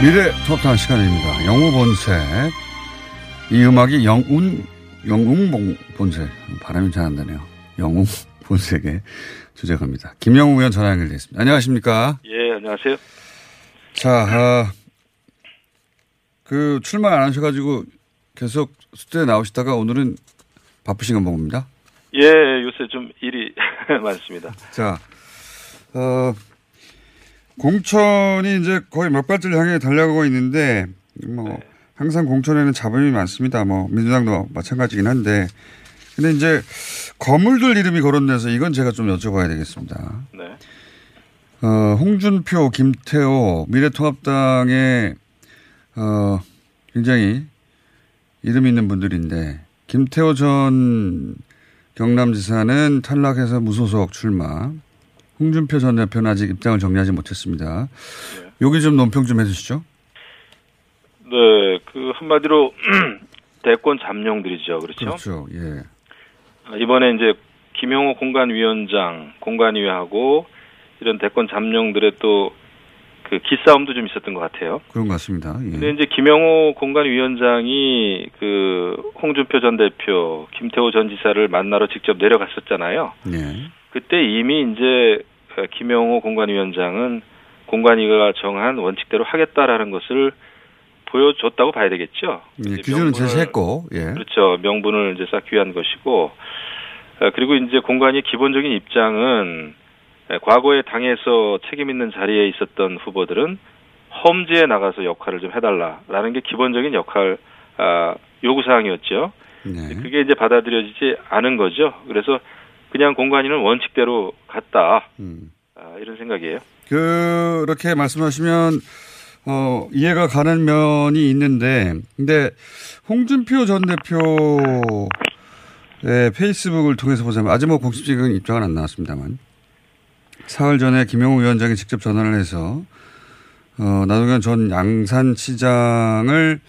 미래 토탑 시간입니다. 영우 본색. 이 음악이 영운, 영웅 본색. 발음이 잘 안 되네요. 영웅 본색의 주제가입니다. 김영우 의원 전화 연결되어 있습니다. 안녕하십니까? 예, 안녕하세요. 자, 아, 그 출마 안 하셔가지고 계속 스튜디오에 나오시다가 오늘은 바쁘신 건 봅니다. 예, 요새 좀 일이 많습니다. 자, 어, 공천이 이제 거의 몇 발째를 향해 달려가고 있는데 뭐 항상 공천에는 잡음이 많습니다. 뭐 민주당도 마찬가지긴 한데 근데 이제 거물들 이름이 거론돼서 이건 제가 좀 여쭤봐야 되겠습니다. 네. 어, 홍준표, 김태호, 미래통합당의 어, 굉장히 이름 있는 분들인데 김태호 전 경남지사는 탈락해서 무소속 출마. 홍준표 전 대표는 아직 입장을 정리하지 못했습니다. 여기 좀 논평 좀 해주시죠. 네, 그 한마디로 대권 잠룡들이죠, 그렇죠? 그렇죠. 예. 아, 이번에 이제 김용호 공관위원장, 공관위하고 이런 대권 잠룡들의 또 그 기싸움도 좀 있었던 것 같아요. 그런 것 같습니다. 예. 근데 이제 김영호 공관위원장이 그 홍준표 전 대표, 김태호 전 지사를 만나러 직접 내려갔었잖아요. 예. 그때 이미 이제 김영호 공관위원장은 공관위가 정한 원칙대로 하겠다라는 것을 보여줬다고 봐야 되겠죠. 예, 기준은 제시했고, 예. 그렇죠. 명분을 이제 쌓기 위한 것이고, 어, 그리고 이제 공관위 기본적인 입장은 과거에 당에서 책임 있는 자리에 있었던 후보들은 험지에 나가서 역할을 좀 해달라라는 게 기본적인 역할 아, 요구 사항이었죠. 네. 그게 이제 받아들여지지 않은 거죠. 그래서 그냥 공관위는 원칙대로 갔다 음. 아, 이런 생각이에요. 그렇게 말씀하시면 어, 이해가 가는 면이 있는데, 근데 홍준표 전 대표의 페이스북을 통해서 보자면 아직 뭐 공식적인 입장은 안 나왔습니다만 사흘 전에 김영우 위원장이 직접 전화를 해서 어, 나동현 전 양산시장을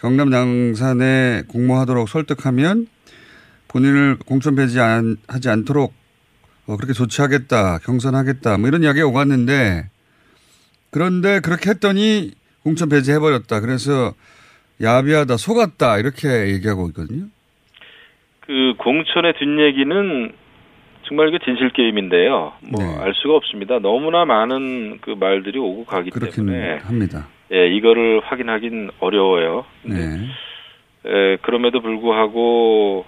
경남 양산에 공모하도록 설득하면 본인을 공천 배제하지 않도록 어, 그렇게 조치하겠다, 경선하겠다, 뭐 이런 이야기가 오갔는데 그런데 그렇게 했더니 공천 배제해버렸다. 그래서 야비하다, 속았다 이렇게 얘기하고 있거든요. 그 공천의 뒷얘기는 정말 그 진실 게임인데요. 뭐알 네. 수가 없습니다. 너무나 많은 그 말들이 오고 가기 때문에 합니다. 예, 이거를 확인하긴 어려워요. 네. 예, 그럼에도 불구하고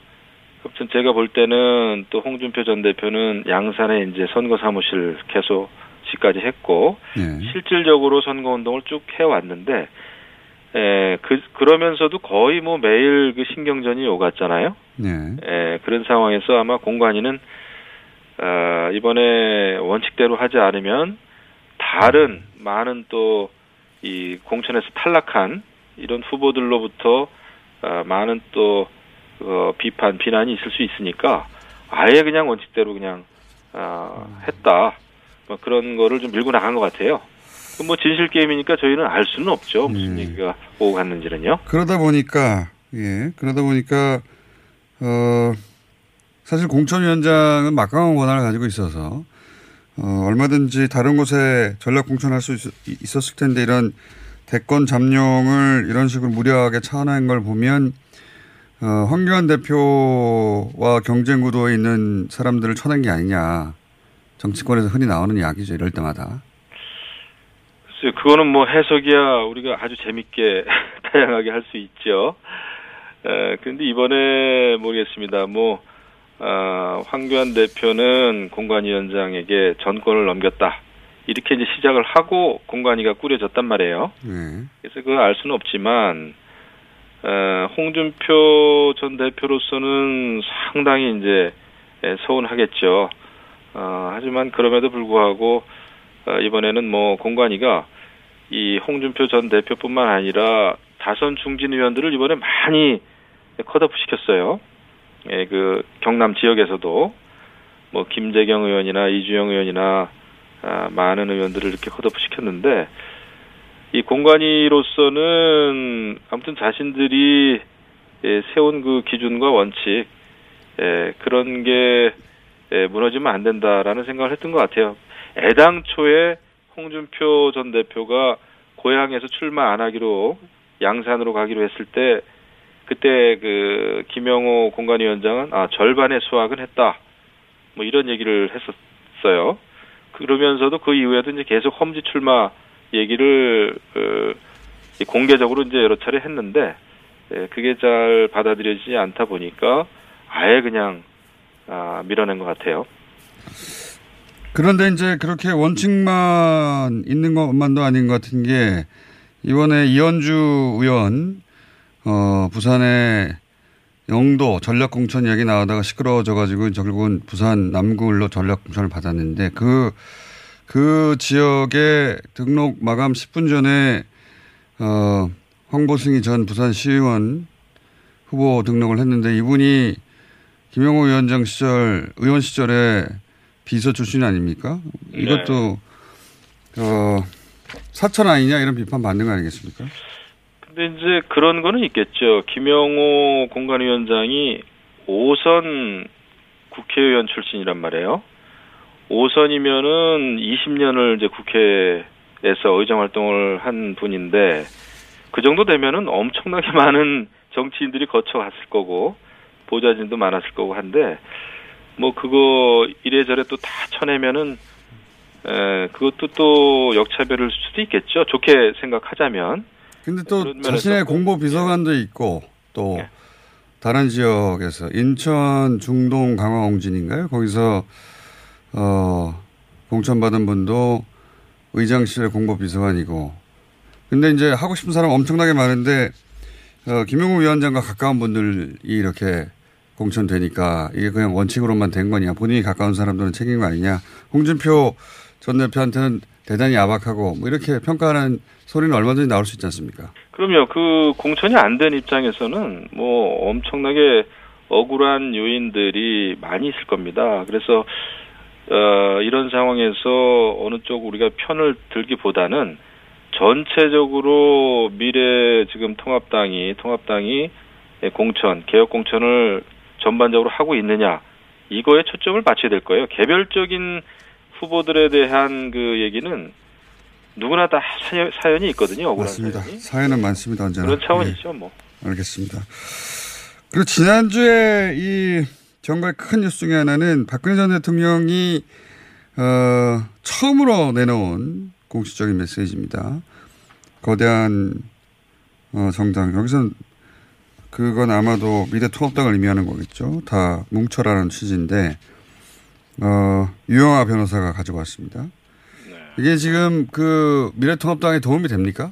아무튼 제가 볼 때는 또 홍준표 전 대표는 양산에 이제 선거 사무실 계속 지까지 했고 네. 실질적으로 선거 운동을 쭉 해왔는데 에, 그 그러면서도 거의 뭐 매일 그 신경전이 오갔잖아요. 네. 에, 그런 상황에서 아마 공관위는 어, 이번에 원칙대로 하지 않으면 다른 많은 또 이 공천에서 탈락한 이런 후보들로부터 어, 많은 또 어, 비판 비난이 있을 수 있으니까 아예 그냥 원칙대로 그냥 어, 했다 뭐 그런 거를 좀 밀고 나간 것 같아요. 그뭐 진실 게임이니까 저희는 알 수는 없죠 무슨 네. 얘기가 오고 갔는지는요. 그러다 보니까 예 그러다 보니까 어 사실 공천위원장은 막강한 권한을 가지고 있어서 어, 얼마든지 다른 곳에 전략 공천할 수 있, 있었을 텐데 이런 대권 잠룡을 이런 식으로 무리하게 차원한 걸 보면 어, 황교안 대표와 경쟁 구도에 있는 사람들을 쳐낸 게 아니냐. 정치권에서 흔히 나오는 이야기죠. 이럴 때마다. 글쎄요, 그거는 뭐 해석이야 우리가 아주 재밌게 다양하게 할 수 있죠. 에, 근데 이번에 모르겠습니다. 뭐, 아, 황교안 대표는 공관위원장에게 전권을 넘겼다. 이렇게 이제 시작을 하고 공관위가 꾸려졌단 말이에요. 네. 그래서 그걸 알 수는 없지만, 어, 홍준표 전 대표로서는 상당히 이제 에, 서운하겠죠. 어, 하지만 그럼에도 불구하고 어, 이번에는 뭐 공관위가 이 홍준표 전 대표뿐만 아니라 다선 중진 의원들을 이번에 많이 컷오프 시켰어요. 예, 그 경남 지역에서도 뭐 김재경 의원이나 이주영 의원이나 아, 많은 의원들을 이렇게 컷오프 시켰는데 이 공관위로서는 아무튼 자신들이 예, 세운 그 기준과 원칙 예, 그런 게 예, 무너지면 안 된다라는 생각을 했던 것 같아요. 애당초에 홍준표 전 대표가 고향에서 출마 안 하기로 양산으로 가기로 했을 때 그때 그 김영호 공관위원장은 아 절반의 수확은 했다 뭐 이런 얘기를 했었어요. 그러면서도 그 이후에도 이제 계속 험지 출마 얘기를 어, 이 공개적으로 이제 여러 차례 했는데 예, 그게 잘 받아들여지지 않다 보니까 아예 그냥 아, 밀어낸 것 같아요. 그런데 이제 그렇게 원칙만 있는 것만도 아닌 것 같은 게 이번에 이현주 의원 어 부산의 영도 전략 공천 이야기 나오다가 시끄러워져 가지고 결국은 부산 남구을로 전략 공천을 받았는데 그 그 지역에 등록 마감 10분 전에 어 황보승희 전 부산 시의원 후보 등록을 했는데 이분이 김영호 위원장 시절 의원 시절에 비서 출신 아닙니까? 이것도 어 사천 아니냐 이런 비판 받는 거 아니겠습니까? 근데 이제 그런 거는 있겠죠. 김영호 공관위원장이 5선 국회의원 출신이란 말이에요. 5선이면은 20년을 이제 국회에서 의정 활동을 한 분인데 그 정도 되면은 엄청나게 많은 정치인들이 거쳐갔을 거고 보좌진도 많았을 거고 한데 뭐 그거 이래저래 또 다 쳐내면은 에 그것도 또 역차별일 수도 있겠죠. 좋게 생각하자면. 근데 또 자신의 꼭- 공보 비서관도 있고 또 예. 다른 지역에서 인천 중동 강화 옹진인가요? 거기서 어 공천 받은 분도 의장실의 공보 비서관이고 근데 이제 하고 싶은 사람 엄청나게 많은데 어 김용우 위원장과 가까운 분들이 이렇게 공천되니까 이게 그냥 원칙으로만 된 거냐 본인이 가까운 사람들은 책임 거 아니냐 홍준표 전 대표한테는 대단히 야박하고 뭐 이렇게 평가하는 소리는 얼마든지 나올 수 있지 않습니까? 그럼요. 그 공천이 안 된 입장에서는 뭐 엄청나게 억울한 요인들이 많이 있을 겁니다. 그래서 어, 이런 상황에서 어느 쪽 우리가 편을 들기보다는 전체적으로 미래 지금 통합당이 통합당이 공천 개혁 공천을 전반적으로 하고 있느냐 이거에 초점을 맞춰야 될 거예요. 개별적인 후보들에 대한 그 얘기는 누구나 다 사연, 사연이 있거든요. 억울한 맞습니다. 사연이. 사연은 많습니다. 언제나. 그런 차원이죠, 뭐. 예, 알겠습니다. 그리고 지난주에 이 정말 큰 뉴스 중에 하나는 박근혜 전 대통령이 어, 처음으로 내놓은 공식적인 메시지입니다. 거대한 어, 정당 여기서 그건 아마도 미래통합당을 의미하는 거겠죠. 다 뭉쳐라는 취지인데 어, 유영아 변호사가 가져왔습니다. 이게 지금 그 미래통합당에 도움이 됩니까?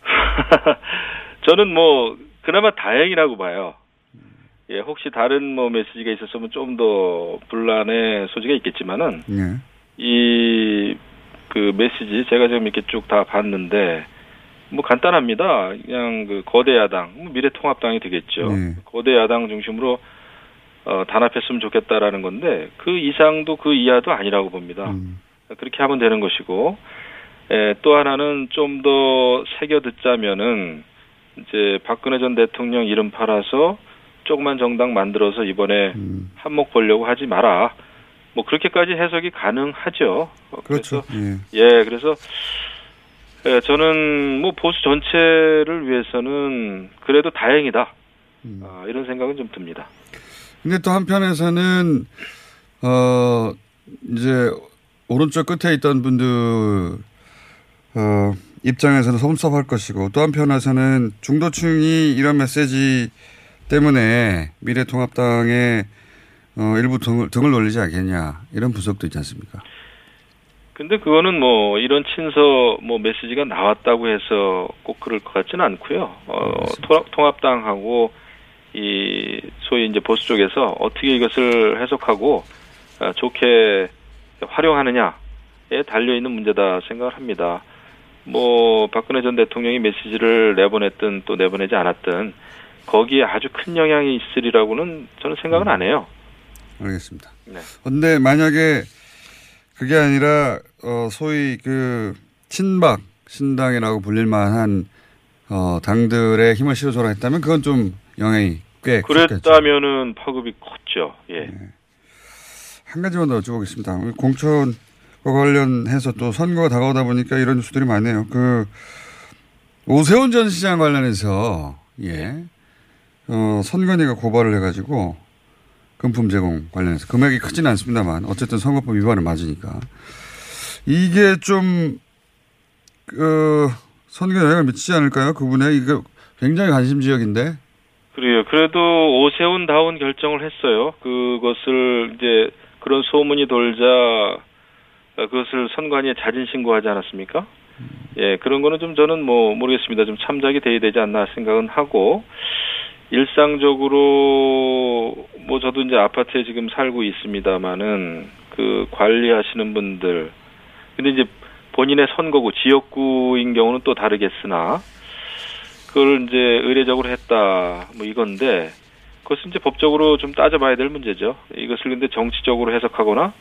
저는 뭐 그나마 다행이라고 봐요. 예, 혹시 다른 뭐 메시지가 있었으면 좀 더 분란의 소지가 있겠지만은 예. 이그 메시지 제가 지금 이렇게 쭉 다 봤는데 뭐 간단합니다. 그냥 그 거대 야당, 뭐 미래통합당이 되겠죠. 네. 거대 야당 중심으로 어, 단합했으면 좋겠다라는 건데 그 이상도 그 이하도 아니라고 봅니다. 음. 그렇게 하면 되는 것이고 에, 또 하나는 좀 더 새겨 듣자면은 이제 박근혜 전 대통령 이름 팔아서 조그만 정당 만들어서 이번에 음. 한몫 보려고 하지 마라. 뭐 그렇게까지 해석이 가능하죠. 어, 그렇죠. 그래서 예. 예, 그래서 예, 저는 뭐 보수 전체를 위해서는 그래도 다행이다. 아, 이런 생각은 좀 듭니다. 근데 또 한편에서는 어 이제 오른쪽 끝에 있던 분들 어 입장에서는 섭섭할 것이고 또 한편에서는 중도층이 이런 메시지 때문에 미래통합당에 어 일부 등을, 등을 놀리지 않겠냐 이런 분석도 있지 않습니까? 근데 그거는 뭐 이런 친서 뭐 메시지가 나왔다고 해서 꼭 그럴 것 같지는 않고요. 어, 통합- 통합당하고 이 소위 이제 보수 쪽에서 어떻게 이것을 해석하고 어, 좋게 활용하느냐에 달려 있는 문제다 생각을 합니다. 뭐 박근혜 전 대통령이 메시지를 내보냈든 또 내보내지 않았든 거기에 아주 큰 영향이 있으리라고는 저는 생각은 안 해요. 알겠습니다. 네. 근데 만약에 그게 아니라 어 소위 그 친박 신당이라고 불릴 만한 어 당들의 힘을 실어줘라 했다면 그건 좀 영향이 꽤. 그랬다면은 파급이 컸죠. 예. 한 가지만 더 여쭤보겠습니다. 공천과 관련해서 또 선거가 다가오다 보니까 이런 뉴스들이 많네요. 그 오세훈 전 시장 관련해서 예, 어, 선관위가 고발을 해가지고 금품 제공 관련해서 금액이 크지는 않습니다만 어쨌든 선거법 위반을 맞으니까 이게 좀 그, 선거에 영향을 미치지 않을까요? 그분의 이거 굉장히 관심 지역인데 그래요. 그래도 오세훈 다운 결정을 했어요. 그것을 이제 그런 소문이 돌자 어, 그것을 선관위에 자진 신고하지 않았습니까? 예, 그런 거는 좀 저는 뭐 모르겠습니다. 좀 참작이 돼야 되지 않나 생각은 하고 일상적으로 뭐 저도 이제 아파트에 지금 살고 있습니다만은 그 관리하시는 분들 근데 이제 본인의 선거구 지역구인 경우는 또 다르겠으나 그걸 이제 의례적으로 했다 뭐 이건데 그것은 이제 법적으로 좀 따져봐야 될 문제죠. 이것을 근데 정치적으로 해석하거나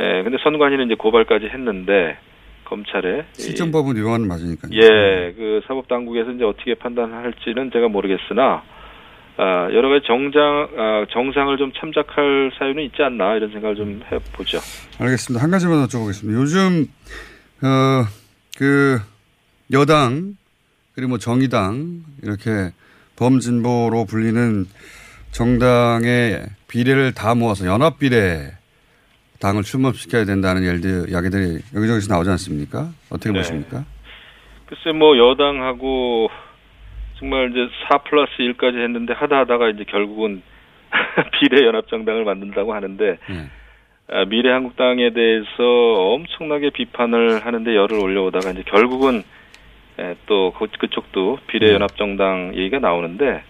예 근데 선관위는 이제 고발까지 했는데 검찰에 이- 실정법은 위반은 맞으니까요. 예, 그 사법 당국에서 이제 어떻게 판단할지는 제가 모르겠으나 아, 여러 가지 정장 아, 정상을 좀 참작할 사유는 있지 않나 이런 생각을 좀 해보죠. 알겠습니다. 한 가지만 더 여쭤보겠습니다. 요즘 어, 그 여당 그리고 뭐 정의당 이렇게 범진보로 불리는 정당의 비례를 다 모아서 연합 비례 당을 출범시켜야 된다는 예들 이야기들이 여기저기서 나오지 않습니까? 어떻게 네. 보십니까? 글쎄 뭐 여당하고 정말 이제 4 플러스 1까지 했는데 하다 하다가 이제 결국은 비례연합정당을 만든다고 하는데 네. 아, 미래한국당에 대해서 엄청나게 비판을 하는데 열을 올려오다가 이제 결국은 에, 또 그, 그쪽도 비례연합정당 얘기가 나오는데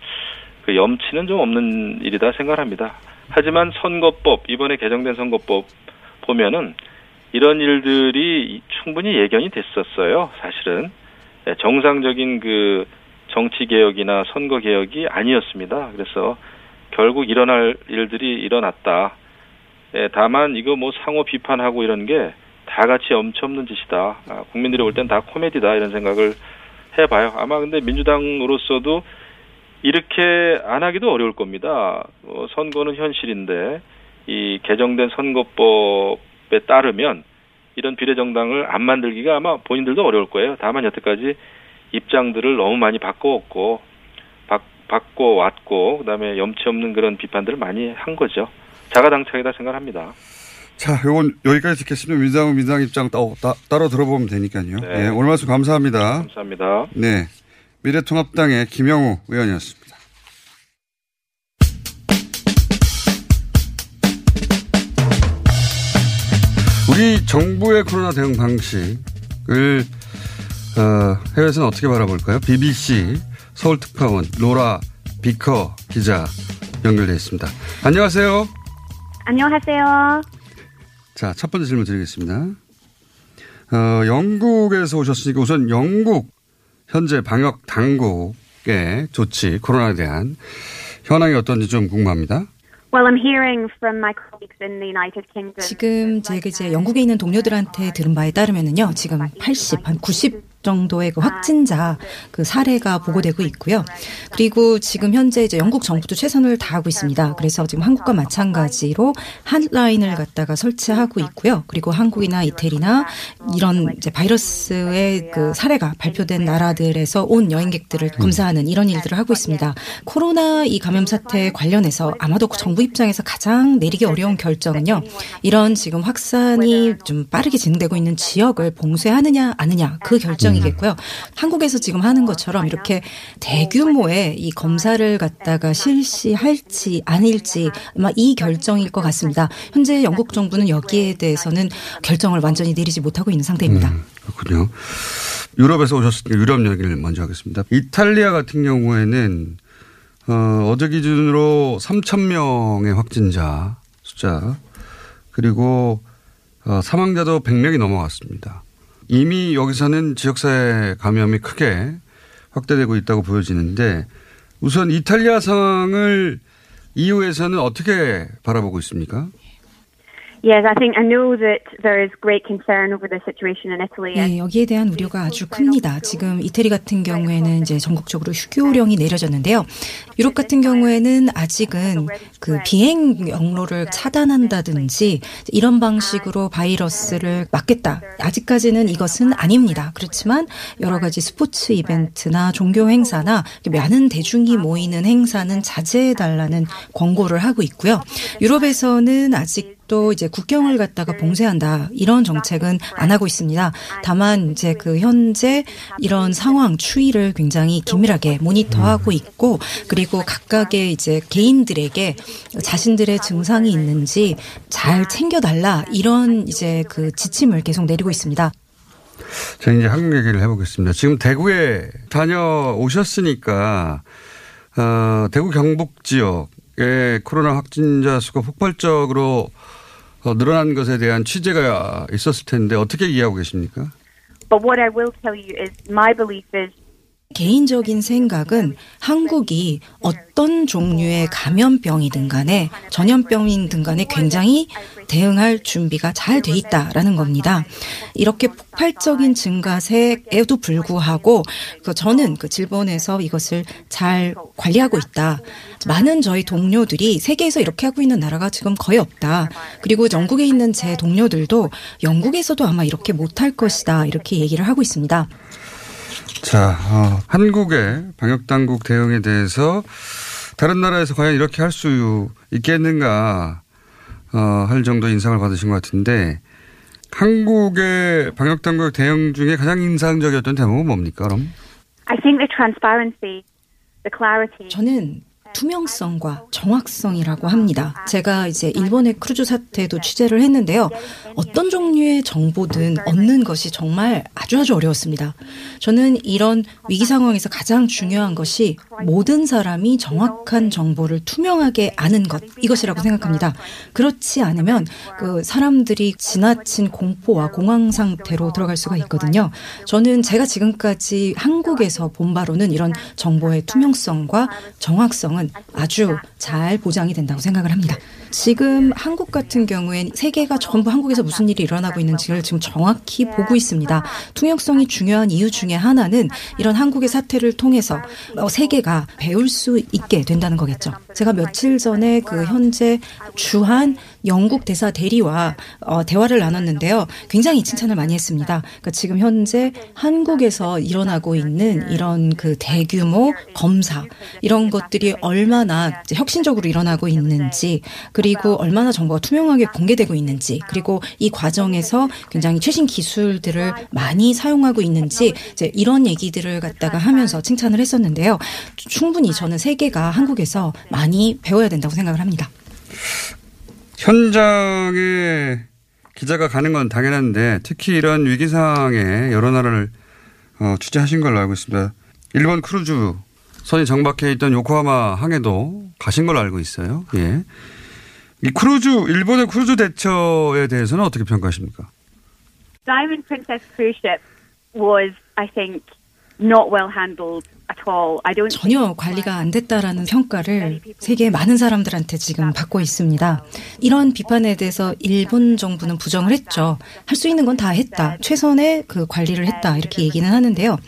그 염치는 좀 없는 일이다 생각합니다. 하지만 선거법 이번에 개정된 선거법 보면은 이런 일들이 충분히 예견이 됐었어요. 사실은 예, 정상적인 그 정치 개혁이나 선거 개혁이 아니었습니다. 그래서 결국 일어날 일들이 일어났다. 예, 다만 이거 뭐 상호 비판하고 이런 게 다 같이 엄청 없는 짓이다. 아, 국민들이 볼땐다 코미디다 이런 생각을 해봐요. 아마 근데 민주당으로서도 이렇게 안 하기도 어려울 겁니다. 어, 선거는 현실인데 이 개정된 선거법에 따르면 이런 비례정당을 안 만들기가 아마 본인들도 어려울 거예요. 다만 여태까지 입장들을 너무 많이 바꿔왔고 바, 바꿔왔고 그다음에 염치 없는 그런 비판들을 많이 한 거죠. 자가당착이다 생각합니다. 자, 요건 여기까지 듣겠습니다. 민주당은 민주당 입장 따, 따, 따로 들어보면 되니까요. 네. 네, 오늘 말씀 감사합니다. 감사합니다. 네. 미래통합당의 김영우 의원이었습니다. 우리 정부의 코로나 대응 방식을 어, 해외에서는 어떻게 바라볼까요? BBC 서울특파원 로라 비커 기자 연결되어 있습니다. 안녕하세요. 안녕하세요. 자, 첫 번째 질문 드리겠습니다. 어, 영국에서 오셨으니까 우선 영국 현재 방역 당국의 조치, 코로나에 대한 현황이 어떤지 좀 궁금합니다. Well, I'm hearing from my colleagues in the United Kingdom. 지금 제가 이제 영국에 있는 동료들한테 들은 바에 따르면은요, 지금 80, 한 90 정도의 그 확진자 그 사례가 보고되고 있고요. 그리고 지금 현재 이제 영국 정부도 최선을 다하고 있습니다. 그래서 지금 한국과 마찬가지로 핫라인을 갖다가 설치하고 있고요. 그리고 한국이나 이태리나 이런 이제 바이러스의 그 사례가 발표된 나라들에서 온 여행객들을 검사하는 이런 일들을 하고 있습니다. 코로나 이 감염 사태 관련해서 아마도 정부 입장에서 가장 내리기 어려운 결정은요. 이런 지금 확산이 좀 빠르게 진행되고 있는 지역을 봉쇄하느냐 아느냐 그 결정 이겠고요. 한국에서 지금 하는 것처럼 이렇게 대규모의 이 검사를 갖다가 실시할지 아닐지 아마 이 결정일 것 같습니다. 현재 영국 정부는 여기에 대해서는 결정을 완전히 내리지 못하고 있는 상태입니다. 음, 그렇군요. 유럽에서 오셨으니까 유럽 얘기를 먼저 하겠습니다. 이탈리아 같은 경우에는 어, 어제 기준으로 3천 명의 확진자 숫자 그리고 어, 사망자도 100명이 넘어갔습니다. 이미 여기서는 지역사회 감염이 크게 확대되고 있다고 보여지는데 우선 이탈리아 상황을 EU에서는 어떻게 바라보고 있습니까? Yes, I think I know that there is great concern over the situation in Italy. 네, 여기에 대한 우려가 아주 큽니다. 지금 이태리 같은 경우에는 이제 전국적으로 휴교령이 내려졌는데요. 유럽 같은 경우에는 아직은 그 비행 경로를 차단한다든지 이런 방식으로 바이러스를 막겠다. 아직까지는 이것은 아닙니다. 그렇지만 여러 가지 스포츠 이벤트나 종교 행사나 많은 대중이 모이는 행사는 자제해 달라는 권고를 하고 있고요. 유럽에서는 아직 또 이제 국경을 갖다가 봉쇄한다 이런 정책은 안 하고 있습니다. 다만 이제 그 현재 이런 상황 추이를 굉장히 긴밀하게 모니터하고 있고 그리고 각각의 이제 개인들에게 자신들의 증상이 있는지 잘 챙겨달라 이런 이제 그 지침을 계속 내리고 있습니다. 자, 이제 한국 얘기를 해보겠습니다. 지금 대구에 다녀오셨으니까, 어, 대구 경북 지역에 코로나 확진자 수가 폭발적으로 어, 늘어난 것에 대한 취재가 있었을 텐데 어떻게 이해하고 계십니까? But what I will tell you is my belief is 개인적인 생각은 한국이 어떤 종류의 감염병이든 간에 전염병이든 간에 굉장히 대응할 준비가 잘 돼 있다라는 겁니다. 이렇게 폭발적인 증가세에도 불구하고 그 저는 그 질본에서 이것을 잘 관리하고 있다. 많은 저희 동료들이 세계에서 이렇게 하고 있는 나라가 지금 거의 없다. 그리고 영국에 있는 제 동료들도 영국에서도 아마 이렇게 못할 것이다. 이렇게 얘기를 하고 있습니다. 자, 어, 한국의 방역당국 대응에 대해서 다른 나라에서 과연 이렇게 할 수 있겠는가 어, 할 정도 인상을 받으신 것 같은데 한국의 방역당국 대응 중에 가장 인상적이었던 대목은 뭡니까 그럼? I think the transparency, the clarity. 저는 투명성과 정확성이라고 합니다. 제가 이제 일본의 크루즈 사태도 취재를 했는데요. 어떤 종류의 정보든 얻는 것이 정말 아주 아주 어려웠습니다. 저는 이런 위기 상황에서 가장 중요한 것이 모든 사람이 정확한 정보를 투명하게 아는 것 이것이라고 생각합니다. 그렇지 않으면 그 사람들이 지나친 공포와 공황 상태로 들어갈 수가 있거든요. 저는 제가 지금까지 한국에서 본 바로는 이런 정보의 투명성과 정확성 은 아주 잘 보장이 된다고 생각을 합니다. 지금 한국 같은 경우엔 세계가 전부 한국에서 무슨 일이 일어나고 있는지를 지금 정확히 보고 있습니다. 투명성이 중요한 이유 중에 하나는 이런 한국의 사태를 통해서 어, 세계가 배울 수 있게 된다는 거겠죠. 제가 며칠 전에 그 현재 주한 영국 대사 대리와 어, 대화를 나눴는데요. 굉장히 칭찬을 많이 했습니다. 그러니까 지금 현재 한국에서 일어나고 있는 이런 그 대규모 검사 이런 것들이 얼마나 혁신적으로 일어나고 있는지 그리고 얼마나 정보가 투명하게 공개되고 있는지 그리고 이 과정에서 굉장히 최신 기술들을 많이 사용하고 있는지 이제 이런 얘기들을 갖다가 하면서 칭찬을 했었는데요. 충분히 저는 세계가 한국에서 많이 배워야 된다고 생각을 합니다. 현장에 기자가 가는 건 당연한데 특히 이런 위기 상황에 여러 나라를 어, 취재하신 걸로 알고 있습니다. 일본 크루즈 선이 정박해 있던 요코하마 항에도 가신 걸로 알고 있어요. 예. 이 크루즈 일본의 크루즈 대처에 대해서는 어떻게 평가하십니까? Diamond Princess cruise ship was, I think, not well handled at all. I don't 전혀 관리가 안 됐다라는 평가를 세계 많은 사람들한테 지금 받고 있습니다. 이런 비판에 대해서 일본 정부는 부정을 했죠. 할 수 있는 건 다 했다. 최선의 그 관리를 했다. 이렇게 얘기는 하는데요.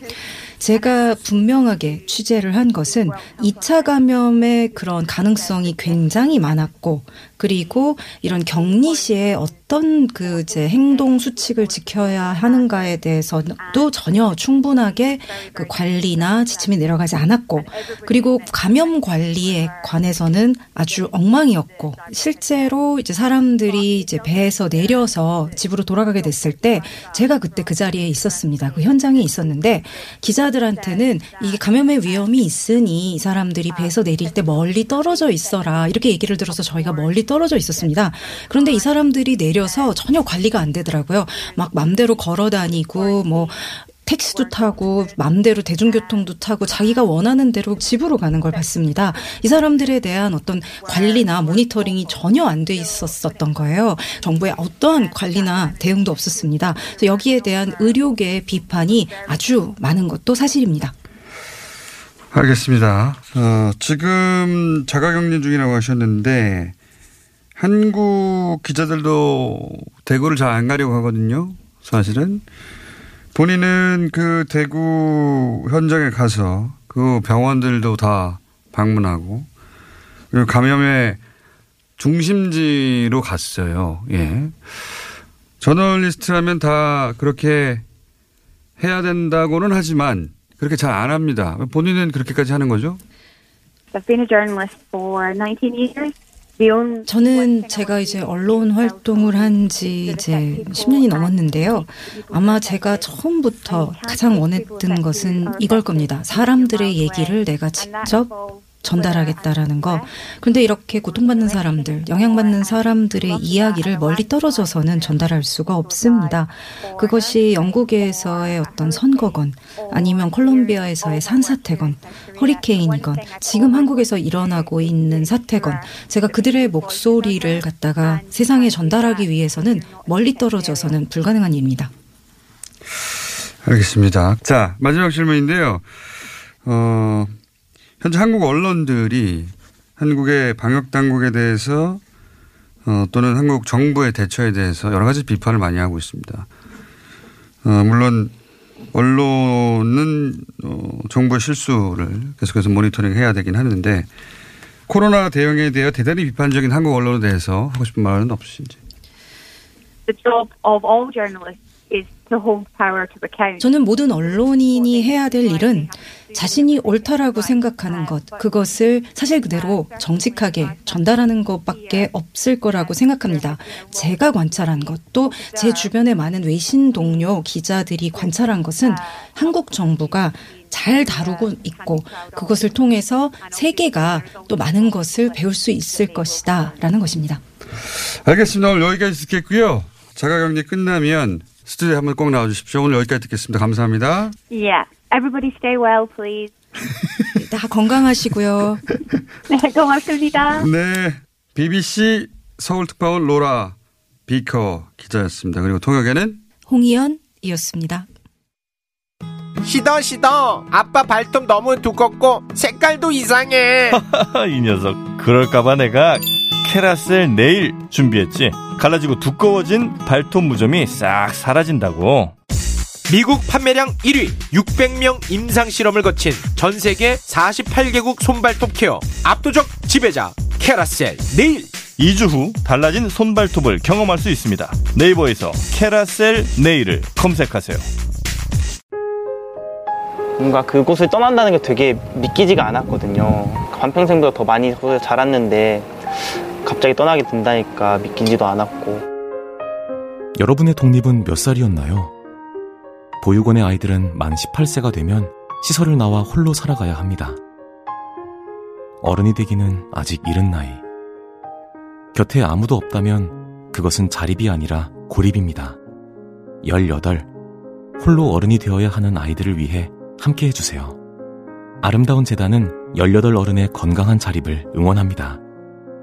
제가 분명하게 취재를 한 것은 2차 감염의 그런 가능성이 굉장히 많았고 그리고 이런 격리 시에 어떤 그 이제 행동 수칙을 지켜야 하는가에 대해서도 전혀 충분하게 그 관리나 지침이 내려가지 않았고 그리고 감염 관리에 관해서는 아주 엉망이었고 실제로 이제 사람들이 이제 배에서 내려서 집으로 돌아가게 됐을 때 제가 그때 그 자리에 있었습니다. 그 현장에 있었는데 기자 들한테는 이게 감염의 위험이 있으니 이 사람들이 배에서 내릴 때 멀리 떨어져 있어라 이렇게 얘기를 들어서 저희가 멀리 떨어져 있었습니다. 그런데 이 사람들이 내려서 전혀 관리가 안 되더라고요. 막 맘대로 걸어 다니고 뭐 택시도 타고 맘대로 대중교통도 타고 자기가 원하는 대로 집으로 가는 걸 봤습니다. 이 사람들에 대한 어떤 관리나 모니터링이 전혀 안 돼 있었었던 거예요. 정부의 어떠한 관리나 대응도 없었습니다. 그래서 여기에 대한 의료계의 비판이 아주 많은 것도 사실입니다. 알겠습니다. 어, 지금 자가격리 중이라고 하셨는데 한국 기자들도 대구를 잘 안 가려고 하거든요. 사실은 본인은 그 대구 현장에 가서 그 병원들도 다 방문하고 그리고 감염의 중심지로 갔어요. 예. 저널리스트라면 다 그렇게 해야 된다고는 하지만 그렇게 잘 안 합니다. 본인은 그렇게까지 하는 거죠? I've been a journalist for 19 years. 저는 제가 이제 언론 활동을 한 지 이제 10년이 넘었는데요. 아마 제가 처음부터 가장 원했던 것은 이걸 겁니다. 사람들의 얘기를 내가 직접 전달하겠다라는 거. 그런데 이렇게 고통받는 사람들, 영향받는 사람들의 이야기를 멀리 떨어져서는 전달할 수가 없습니다. 그것이 영국에서의 어떤 선거건, 아니면 콜롬비아에서의 산사태건, 허리케인이건, 지금 한국에서 일어나고 있는 사태건, 제가 그들의 목소리를 갖다가 세상에 전달하기 위해서는 멀리 떨어져서는 불가능한 일입니다. 알겠습니다. 자, 마지막 질문인데요. 어, 현재 한국 언론들이 한국의 방역 당국에 대해서 어, 또는 한국 정부의 대처에 대해서 여러 가지 비판을 많이 하고 있습니다. 어, 물론 언론은 어, 정부의 실수를 계속해서 모니터링 해야 되긴 하는데 코로나 대응에 대해 대단히 비판적인 한국 언론에 대해서 하고 싶은 말은 없으신지. the job of all journalists 저는 모든 언론인이 해야 될 일은 자신이 옳다라고 생각하는 것, 그것을 사실 그대로 정직하게 전달하는 것밖에 없을 거라고 생각합니다. 제가 관찰한 것, 또제 주변의 많은 외신 동료 기자들이 관찰한 것은 한국 정부가 잘 다루고 있고 그것을 통해서 세계가 또 많은 것을 배울 수 있을 것이다 라는 것입니다. 알겠습니다. 오늘 여기까지 듣겠고요. 자가격리 끝나면 스튜디오에 한번 꼭 나와주십시오. 오늘 여기까지 듣겠습니다. 감사합니다. Yeah. Everybody stay well, please. 다 건강하시고요. 네, 고맙습니다. 네. BBC 서울특파원 로라 비커 기자였습니다. 그리고 통역에는 홍희연이었습니다. 시더 시더 아빠 발톱 너무 두껍고 색깔도 이상해 이 녀석 그럴까봐 내가 케라셀 네일 준비했지? 갈라지고 두꺼워진 발톱 무좀이 싹 사라진다고. 미국 판매량 1위 600명 임상 실험을 거친 전 세계 48개국 손발톱 care 압도적 지배자 캐라셀 네일. 2주 후 달라진 손발톱을 경험할 수 있습니다. 네이버에서 캐라셀 네일을 검색하세요. 뭔가 그곳을 떠난다는 게 되게 믿기지가 않았거든요. 반평생보다 더 많이 자랐는데 갑자기 떠나게 된다니까 믿기지도 않았고. 여러분의 독립은 몇 살이었나요? 보육원의 아이들은 만 18세가 되면 시설을 나와 홀로 살아가야 합니다. 어른이 되기는 아직 이른 나이. 곁에 아무도 없다면 그것은 자립이 아니라 고립입니다. 18. 홀로 어른이 되어야 하는 아이들을 위해 함께 해주세요. 아름다운 재단은 18 어른의 건강한 자립을 응원합니다.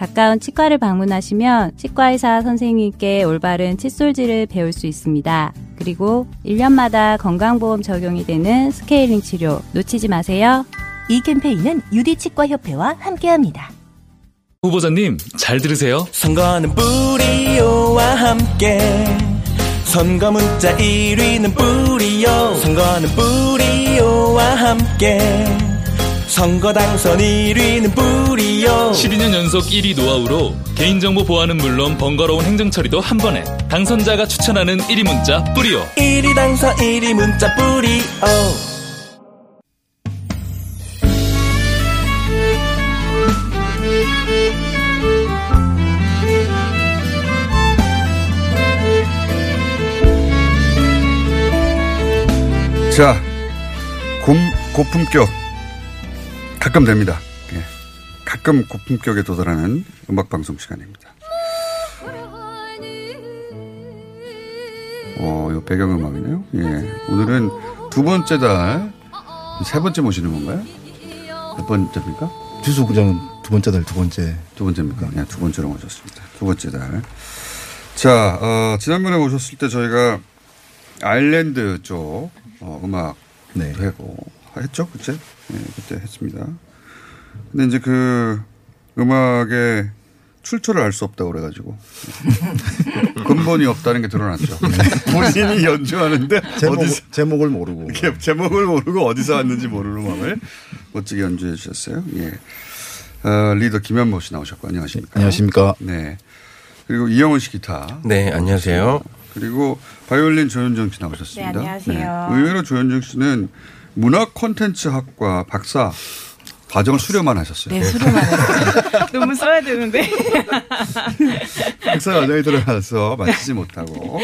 가까운 치과를 방문하시면 치과의사 선생님께 올바른 칫솔질을 배울 수 있습니다. 그리고 1년마다 건강보험 적용이 되는 스케일링 치료 놓치지 마세요. 이 캠페인은 유디치과협회와 함께합니다. 후보자님 잘 들으세요. 선거는 뿌리오와 함께 선거 문자 1위는 뿌리오 선거는 뿌리오와 함께 선거 당선 1위는 뿌리오 12년 연속 1위 노하우로 개인정보 보안은 물론 번거로운 행정처리도 한 번에 당선자가 추천하는 1위 문자 뿌리오 1위 당선 1위 문자 뿌리오 자, 곰, 고품격. 가끔 됩니다. 예. 가끔 고품격에 도달하는 음악방송 시간입니다. 어, 이 배경음악이네요. 예. 오늘은 두 번째 달, 세 번째 모시는 건가요? 몇 번째입니까? 주수구장은 두 번째 달 두 번째. 두 번째입니까? 네, 두 번째로 모셨습니다. 두 번째 달. 자, 어, 지난번에 오셨을 때 저희가 아일랜드 쪽 어, 음악 네. 하고 했죠, 그때? 네, 그때 했습니다. 근데 이제 그 음악의 출처를 알 수 없다고 그래가지고 근본이 없다는 게 드러났죠. 본인이 연주하는데 제목, 어디서 제목을 모르고 제목을 모르고 어디서 왔는지 모르는 음악을 멋지게 연주해 주셨어요. 예. 어, 리더 김현모 씨 나오셨고 안녕하십니까? 안녕하십니까? 네. 그리고 이영훈 씨 기타. 네, 안녕하세요. 그리고 바이올린 조현정 씨 나오셨습니다. 네, 안녕하세요. 의외로 조현정 씨는 문학 콘텐츠 학과 박사 과정을 수료만 하셨어요. 네, 수료만 했어요. 논문 써야 되는데. 박사 과정에 들어가서 마치지 못하고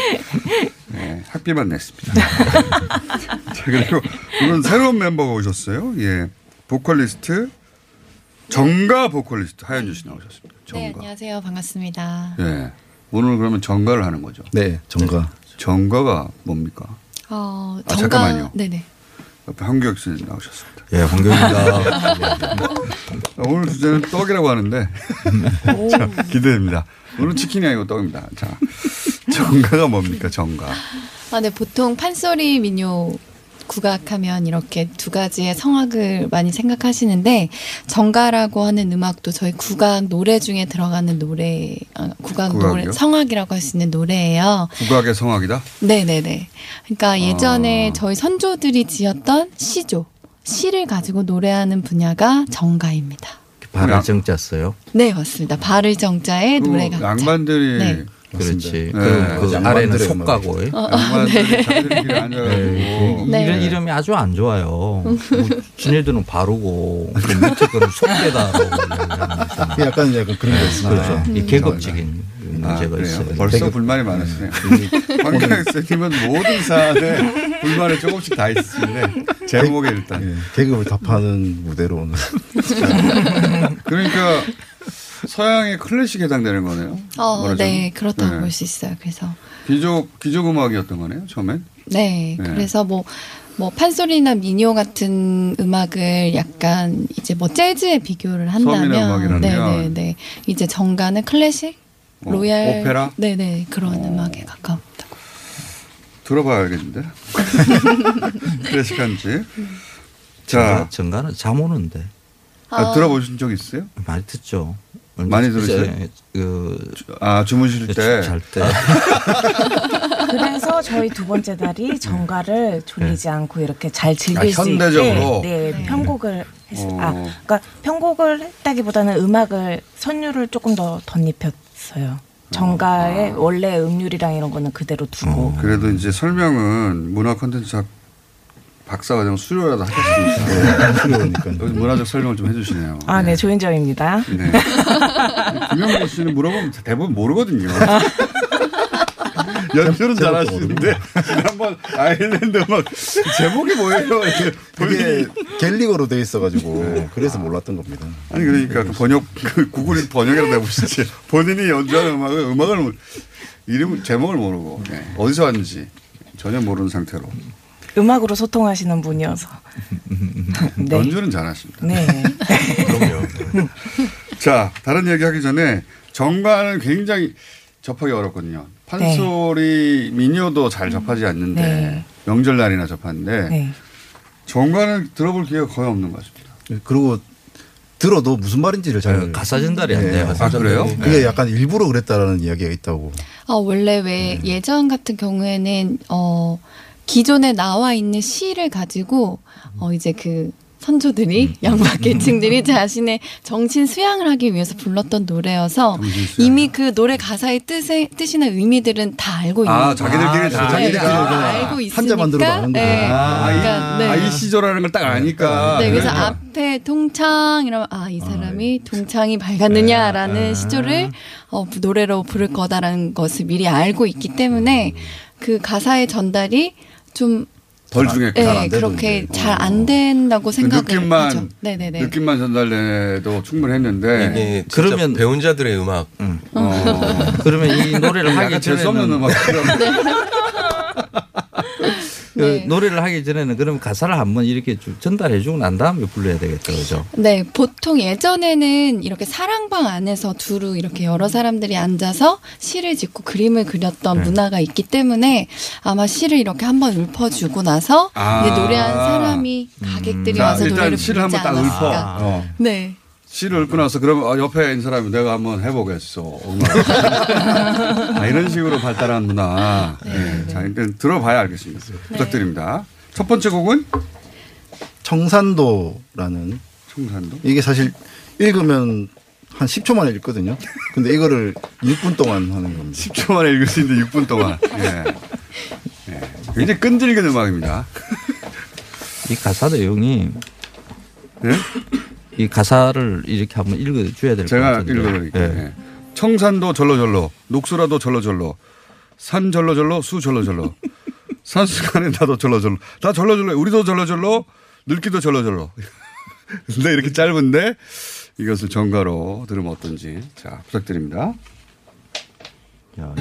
네, 학비만 냈습니다. 자, 그리고 오늘 새로운 멤버가 오셨어요. 예. 보컬리스트 정가 보컬리스트 하현주 씨 나오셨습니다. 네, 정가. 안녕하세요. 반갑습니다. 예. 오늘 그러면 정가를 하는 거죠. 네, 정가. 정가가 뭡니까? 어, 아, 정가- 잠깐만요. 네네. 옆에 황교익 씨 나오셨습니다. 예, 황교익입니다. 오늘 주제는 떡이라고 하는데 자, 기대됩니다. 오늘 치킨이 아니고 떡입니다. 자, 정가가 뭡니까? 정가. 아, 네, 보통 판소리 민요 국악하면 이렇게 두 가지의 성악을 많이 생각하시는데 정가라고 하는 음악도 저희 국악 노래 중에 들어가는 노래, 아, 국악 노래 국악이요? 성악이라고 할 수 있는 노래예요. 국악의 성악이다. 네 네 네. 그러니까 예전에 아. 저희 선조들이 지었던 시조, 시를 가지고 노래하는 분야가 정가입니다. 발을 정자 써요. 네, 맞습니다. 발을 정자에 그 노래가. 양반들이 네. 그렇지. 네. 그, 그 아래는 음악이죠. 속가고. 어, 어, 양반들이 네. 앉아가지고 네. 이런 이름이 아주 안 좋아요. 뭐 지네들은 바르고 그 밑에 거는 이야기하는 약간 약간 그런 거 있어요. 그렇죠. 네. 이 계급적인 아, 문제가 그래요? 있어요. 벌써 계급- 불만이 많으시네요. 황교익 선생님은 모든 사안에 불만이 조금씩 다 있으신데 제목에 일단 예, 계급을 답하는 무대로 오늘. 그러니까 서양의 클래식에 해당되는 거네요. 어, 말하자면. 네, 그렇다고 네. 볼수 있어요. 그래서. 귀족 귀족 음악이었던 거네요. 처음엔. 네, 네. 그래서 뭐, 뭐, 판소리나 민요 같은 음악을 약간 이제 뭐 재즈에 비교를 한다면. 음악이라면. 네네네. 이제 정가는 클래식? 어, 로얄. 오페라? 어. 네네. 그런 음악에 가까운. 들어봐야 알겠는데. 클래식한지. 자, 정가는 잠 오는데. 아, 들어보신 적 있어요? 많이 듣죠. 많이 들으세요? 이제 그, 아, 주무실 때? 잘 때. 그래서 저희 두 번째 달이 정가를 졸리지 않고 이렇게 잘 즐길 아, 수 현대적으로? 있게 네, 편곡을 했어요. 어. 아, 그러니까 편곡을 했다기보다는 음악을 선율을 조금 더 덧입혔어요. 정가의 원래 음률이랑 이런 거는 그대로 두고. 그래도 이제 설명은 문화 콘텐츠 학 박사 과정 수료라도 하셨으니까. 수료니까. 문화적 설명을 좀 해주시네요. 아, 네, 조인정입니다. 네. 김영모 씨는 물어보면 대부분 모르거든요. 연주는 잘하시는데 지난번 아일랜드 음악 제목이 뭐예요? 그게 갤리거로 돼 있어가지고 그래서 몰랐던 겁니다. 아니 그러니까 그 번역 그 구글이 번역이라도 해보시지. 본인이 연주하는 음악을 음악을 이름 제목을 모르고 네. 어디서 왔는지 전혀 모르는 상태로 음악으로 소통하시는 분이어서. 네. 연주는 잘하십니다. 네. 자 다른 얘기 하기 전에 정관은 굉장히 접하기 어렵거든요. 판소리 민요도 잘 접하지 않는데 네. 명절날이나 접하는데 네. 정관은 들어볼 기회가 거의 없는 것 같습니다. 그리고 들어도 무슨 말인지를 잘 가사 전달이 안 돼요. 아, 그래요? 그게 약간 일부러 그랬다라는 이야기가 있다고. 아, 원래 왜 예전 같은 경우에는 어 기존에 나와 있는 시를 가지고 어 이제 그 선조들이 양막 계층들이 자신의 정신 수양을 하기 위해서 불렀던 노래여서 이미 그 노래 가사의 뜻에 뜻이나 의미들은 다 알고 있는 아, 거예요. 자기들끼리 다 자기들끼리 네, 그냥 알고 있으니까. 네. 아, 그러니까, 네. 아, 이 시조라는 걸 딱 아니까. 네, 그래서 네. 앞에 동창 이러면 아 이 사람이 동창이 밝았느냐라는 시조를 어, 노래로 부를 거다라는 것을 미리 알고 있기 때문에 그 가사의 전달이 좀 덜 중에 네, 잘안 그렇게 잘 안 된다고 생각을 그 느낌만 하죠. 네네네. 느낌만 전달돼도 충분했는데 이게 그러면 배운 자들의 음악. 어. 그러면 이 노래를 하기 약간 재수 없는 전에는 음악. 그 네. 노래를 하기 전에는 그럼 가사를 한번 이렇게 쭉 전달해 주고 난 다음에 불러야 되겠죠, 그죠? 네, 보통 예전에는 이렇게 사랑방 안에서 두루 이렇게 여러 사람들이 앉아서 시를 짓고 그림을 그렸던 네. 문화가 있기 때문에 아마 시를 이렇게 한번 읊어주고 나서 아. 노래한 사람이 가객들이 자, 와서 일단 노래를 부르지 한번 딱 읊어. 않았을까. 어. 네. 시를 읊고 나서 그러면 어, 옆에 있는 사람이 내가 한번 해보겠어. 아, 이런 식으로 발달한 문화. 네. 자, 일단 들어봐야 알겠습니다. 부탁드립니다. 첫 번째 곡은 청산도라는 청산도 이게 사실 읽으면 한 10초 만에 읽거든요. 근데 이거를 6분 동안 하는 겁니다. 10초 만에 읽을 수 있는데 6분 동안. 예. 예. 굉장히 끈질긴 음악입니다. 이 가사 내용이 네? 이 가사를 이렇게 한번 읽어줘야 될것 제가 같은데. 읽어드릴게요. 예. 예. 청산도 절로절로, 녹수라도 절로절로, 산 절로절로, 수 절로절로, 산수간에 나도 절로절로, 다 절로절로, 우리도 절로절로, 늙기도 절로절로. 근데 이렇게 짧은데 이것을 정가로 들으면 어떤지. 자, 부탁드립니다. 야,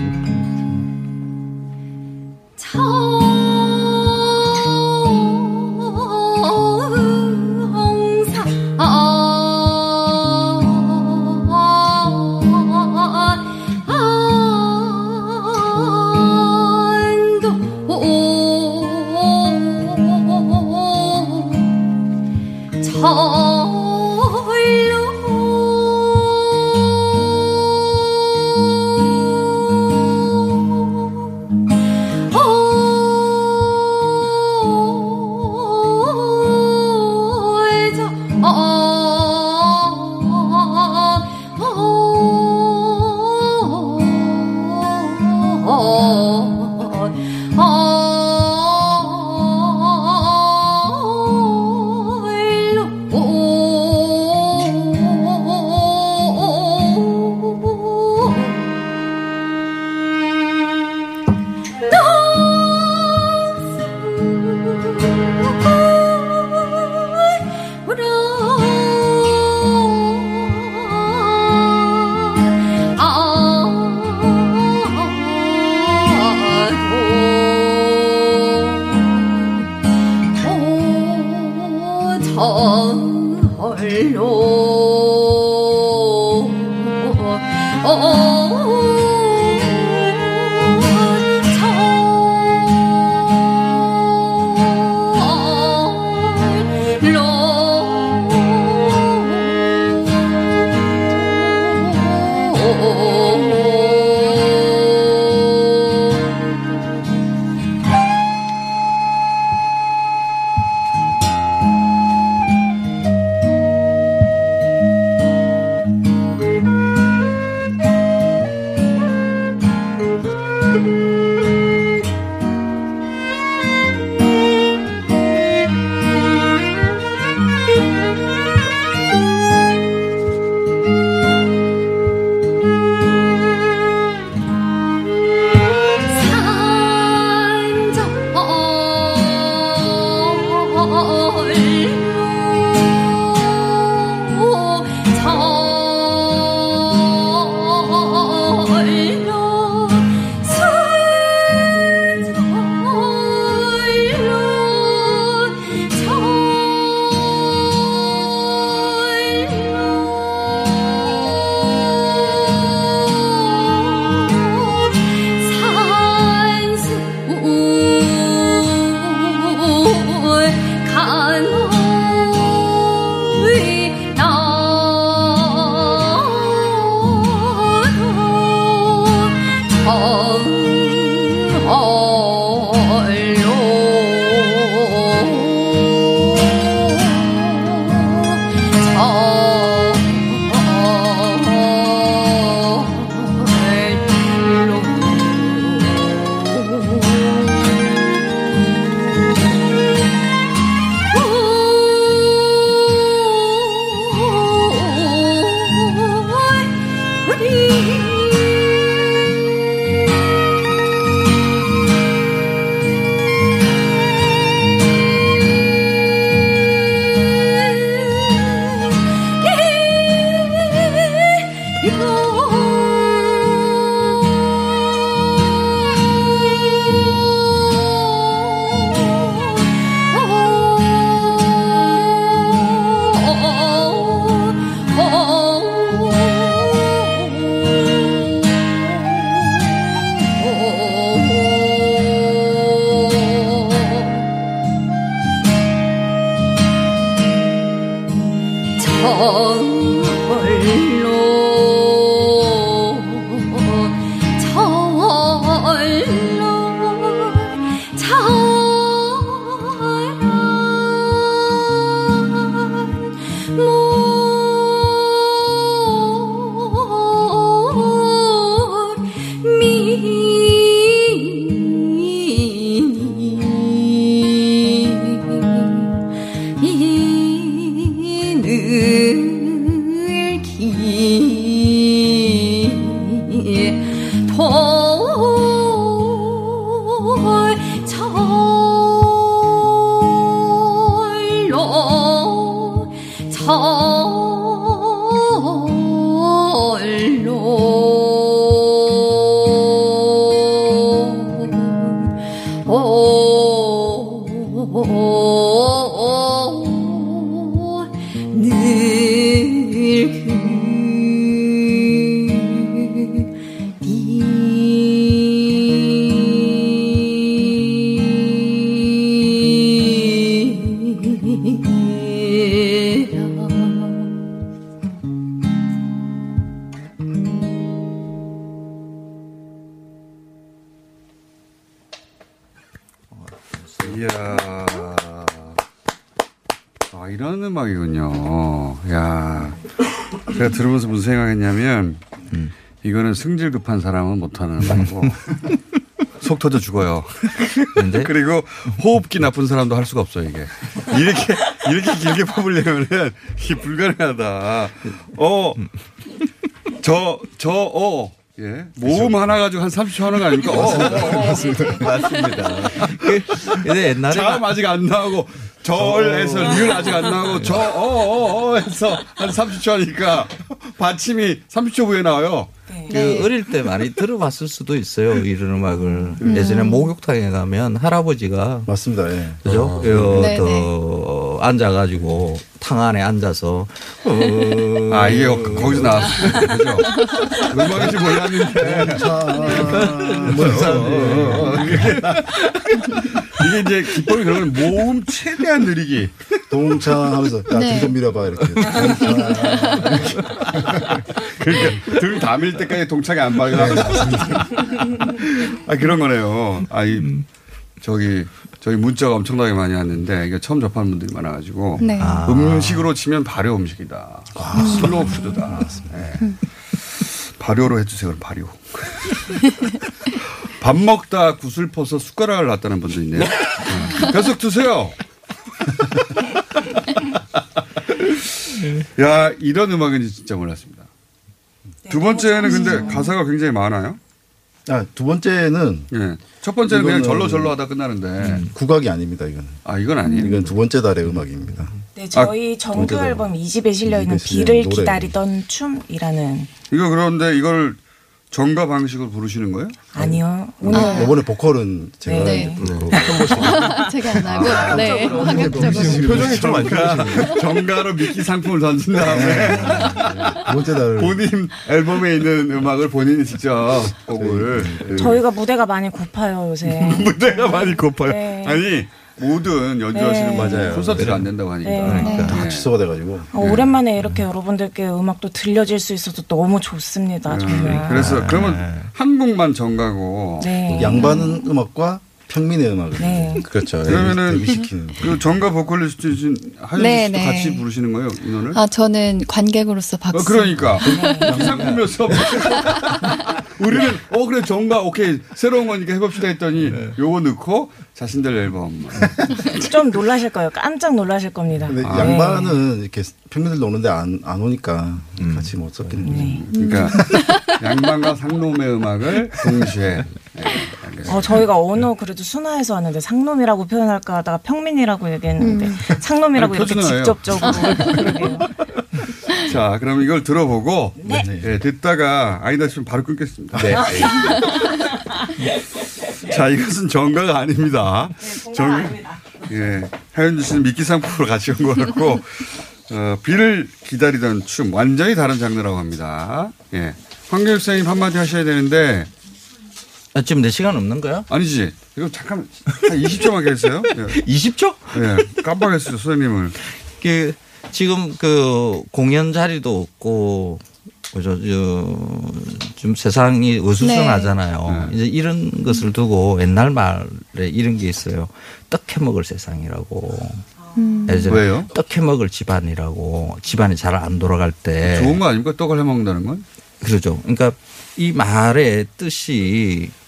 아 呜 급한 사람은 못하는 음악이고, 속 터져 죽어요. 그리고 호흡기 나쁜 사람도 할 수가 없어요, 이게. 이렇게, 이렇게 길게 뽑으려면은 이게 불가능하다. 어, 저, 저, 어. 예. 모음 하나 가지고 한 30초 하는 거 아닙니까? 어, 어, 어, 어. 맞습니다. 그, 근데 옛날에 자음 아직 안 나오고 절에서 리을 아직 안 나오고 저 어 어 어 해서 한 30초 하니까 받침이 30초 후에 나와요. 그 어릴 때 많이 들어봤을 수도 있어요 이런 음악을 예전에 목욕탕에 가면 할아버지가 맞습니다. 예. 그죠? 어. 요, 네, 또 앉아가지고 탕 안에 앉아서 어, 아 이게 거기서 나왔어요. 그죠? 음악인지 몰랐는데. 이게 이제 기법이 그러면 모음 최대한 느리기. 동창 하면서 야, 네. 등좀 밀어봐 이렇게. 그러니까 등 다 밀 때까지 동창이 안 박여. 아 그런 거네요. 아이 저기 저희 문자가 엄청나게 많이 왔는데 이게 처음 접하는 분들이 많아가지고 네. 아. 음식으로 치면 발효 음식이다. 슬로우 푸드다. 네. 발효로 해주세요. 그럼 발효. 밥 먹다 구슬퍼서 숟가락을 놨다는 분도 있네요. 네. 계속 드세요. 야 이런 음악인지 진짜 몰랐습니다. 두 번째는 근데 가사가 굉장히 많아요. 아, 두 번째는 예. 첫 번째는 그냥 절로 절로 하다 끝나는데 음, 국악이 아닙니다, 이거는. 아, 이건 아니에요? 이건 두 번째 달의 음악입니다. 네, 저희 아, 정규. 앨범 2집에 실려 있는 비를 노래. 기다리던 춤이라는 이거 그런데 이걸 정가 방식으로 부르시는 거예요? 아니요. 오늘 아. 이번에 보컬은 제가 네. 부르고 제가 안 하고 네 아, 파격적으로 표정이 좀안 정가, 정가로 미끼 상품을 던진 다음에 두 번째 달 본인 앨범에 있는 음악을 본인이 직접 곡을 저희가 무대가 많이 고파요 요새. 무대가 많이 고파요. 네. 아니 모든 연주하시는 네. 맞아요. 콘서트가 네. 안 된다고 하니까. 네. 그러니까. 다 취소가 돼가지고. 어, 오랜만에 이렇게 여러분들께 음악도 들려질 수 있어서 너무 좋습니다. 정말. 음, 그래서 그러면 한국만 정가고 네. 양반은 음악과 평민의 음악을 네. 그렇죠. 그러면은. 그 정가 보컬리스트신 하윤 네, 씨도 네. 같이 부르시는 거예요 인원을? 아 저는 관객으로서 박수. 어, 그러니까 네. 기상 꾸며서 우리는 어 그래 정가 오케이 새로운 거니까 해봅시다 했더니 요거 넣고 자신들 앨범 좀 놀라실 거예요. 깜짝 놀라실 겁니다. 근데 네. 양반은 이렇게 평민들 노는데 안, 안 오니까 같이 못 섞이는 거죠. 그러니까 양반과 상놈의 음악을 동시에 어, 저희가 언어 그래도 순화해서 왔는데 상놈이라고 표현할까 하다가 평민이라고 얘기했는데 상놈이라고 아니, 이렇게 표준어예요. 직접적으로. 자 그럼 이걸 들어보고 네. 예, 듣다가 아니다 싶으면 바로 끊겠습니다. 네. 자 이것은 정가가 아닙니다. 네, 정 예, 하윤주 씨는 미끼 상품으로 같이 온것 같고 어, 비를 기다리던 춤 완전히 다른 장르라고 합니다. 예, 황교익 선생님 한마디 하셔야 되는데 아, 지금 내 시간 없는 거야? 아니지. 이거 잠깐 한 20초만 계세요. 예. 20초? 예, 깜빡했어요 선생님을. 그 지금 그 공연 자리도 없고 그죠 저, 좀 세상이 어수선하잖아요. 이제 이런 것을 두고 옛날 말에 이런 게 있어요. 떡해 먹을 세상이라고. 음. 왜요? 떡해 먹을 집안이라고 집안이 잘 안 돌아갈 때 좋은 거 아닙니까? 떡을 해 먹는다는 건? 그러죠. 그러니까 이 말의 뜻이 어,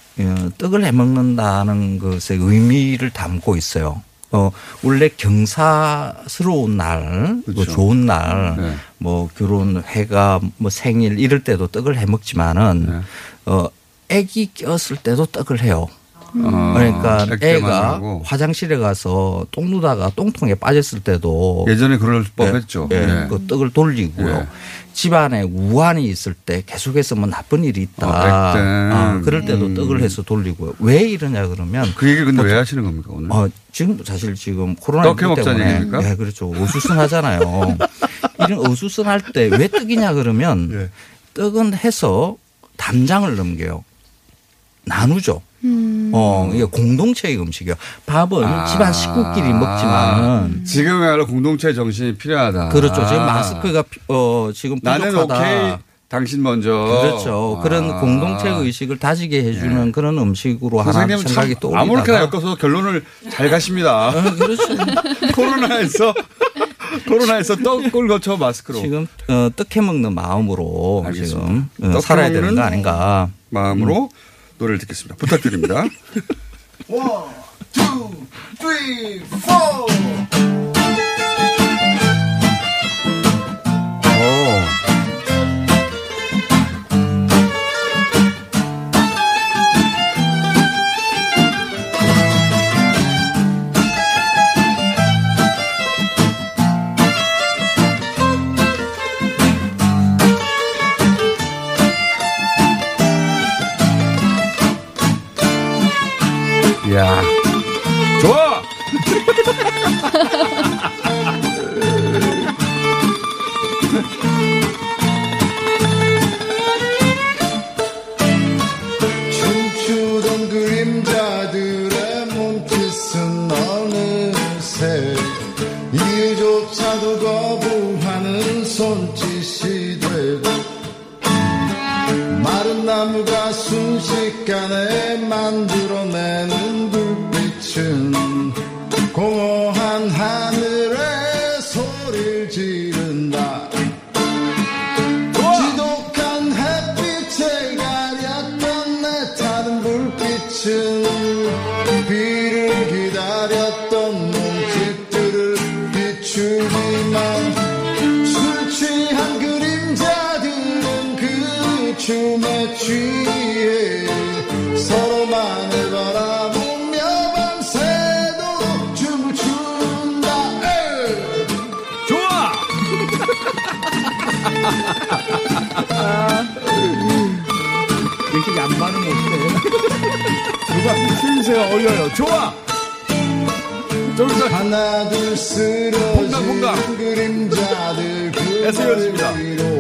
떡을 해 먹는다는 것의 의미를 담고 있어요. 어, 원래 경사스러운 날, 뭐 그렇죠. 좋은 날, 네. 뭐 결혼 회가 뭐 생일 이럴 때도 떡을 해 먹지만은 네. 어, 애기 꼈을 때도 떡을 해요. 어, 그러니까 애가 하고. 화장실에 가서 똥 누다가 똥통에 빠졌을 때도 예전에 그럴 법했죠. 예, 예. 그 떡을 돌리고요. 예. 집안에 우환이 있을 때 계속해서 뭐 나쁜 일이 있다. 어. 아, 그럴 때도 음. 떡을 해서 돌리고요. 왜 이러냐 그러면 그 얘기 근데 왜 하시는 겁니까 오늘? 어, 지금 사실 지금 코로나 때문에 얘기입니까? 네, 그렇죠. 어수선하잖아요. 이런 어수선할 때 왜 떡이냐 그러면 예. 떡은 해서 담장을 넘겨요. 나누죠. 음. 어, 이게 공동체의 음식이요. 밥은 아. 집안 식구끼리 먹지만은 지금야말로 공동체 정신이 필요하다. 그렇죠. 지금 마스크가 피- 어 지금 나는 부족하다. 오케이, 당신 먼저. 그렇죠. 그런 아. 공동체 의식을 다지게 해주는 그런 음식으로 하나 선생님은 생각이 참 떠오르다가 아무렇게나 엮어서 결론을 잘 가십니다. 그렇죠. 코로나에서 코로나에서 떡을 거쳐 마스크로. 지금 어, 떡해 먹는 마음으로 지금 어, 살아야 되는 거 아닌가. 마음으로 노래를 듣겠습니다. 부탁드립니다. One, two, three, four. 이야. 좋아! 하나 둘 쓰러진 그림자들 그 애쓰였습니다. 위로